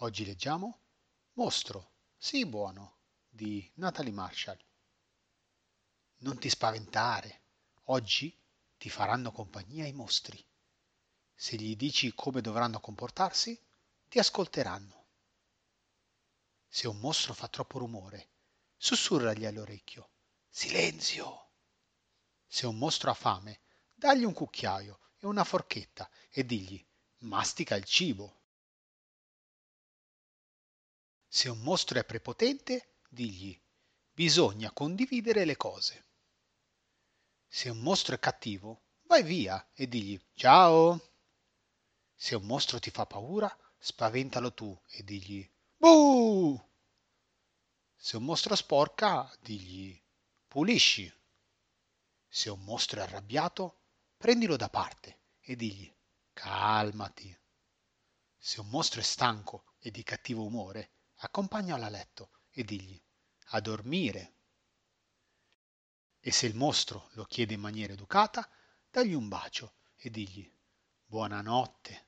Oggi leggiamo Mostro, sii buono di Natalie Marshall. Non ti spaventare, oggi ti faranno compagnia i mostri. Se gli dici come dovranno comportarsi, ti ascolteranno. Se un mostro fa troppo rumore, sussurragli all'orecchio. Silenzio! Se un mostro ha fame, dagli un cucchiaio e una forchetta e digli mastica il cibo. Se un mostro è prepotente, digli bisogna condividere le cose. Se un mostro è cattivo, vai via e digli ciao. Se un mostro ti fa paura, spaventalo tu e digli buh. Se un mostro sporca, digli pulisci. Se un mostro è arrabbiato, prendilo da parte e digli calmati. Se un mostro è stanco e di cattivo umore, accompagnalo a letto e digli a dormire. E se il mostro lo chiede in maniera educata, dagli un bacio e digli buonanotte.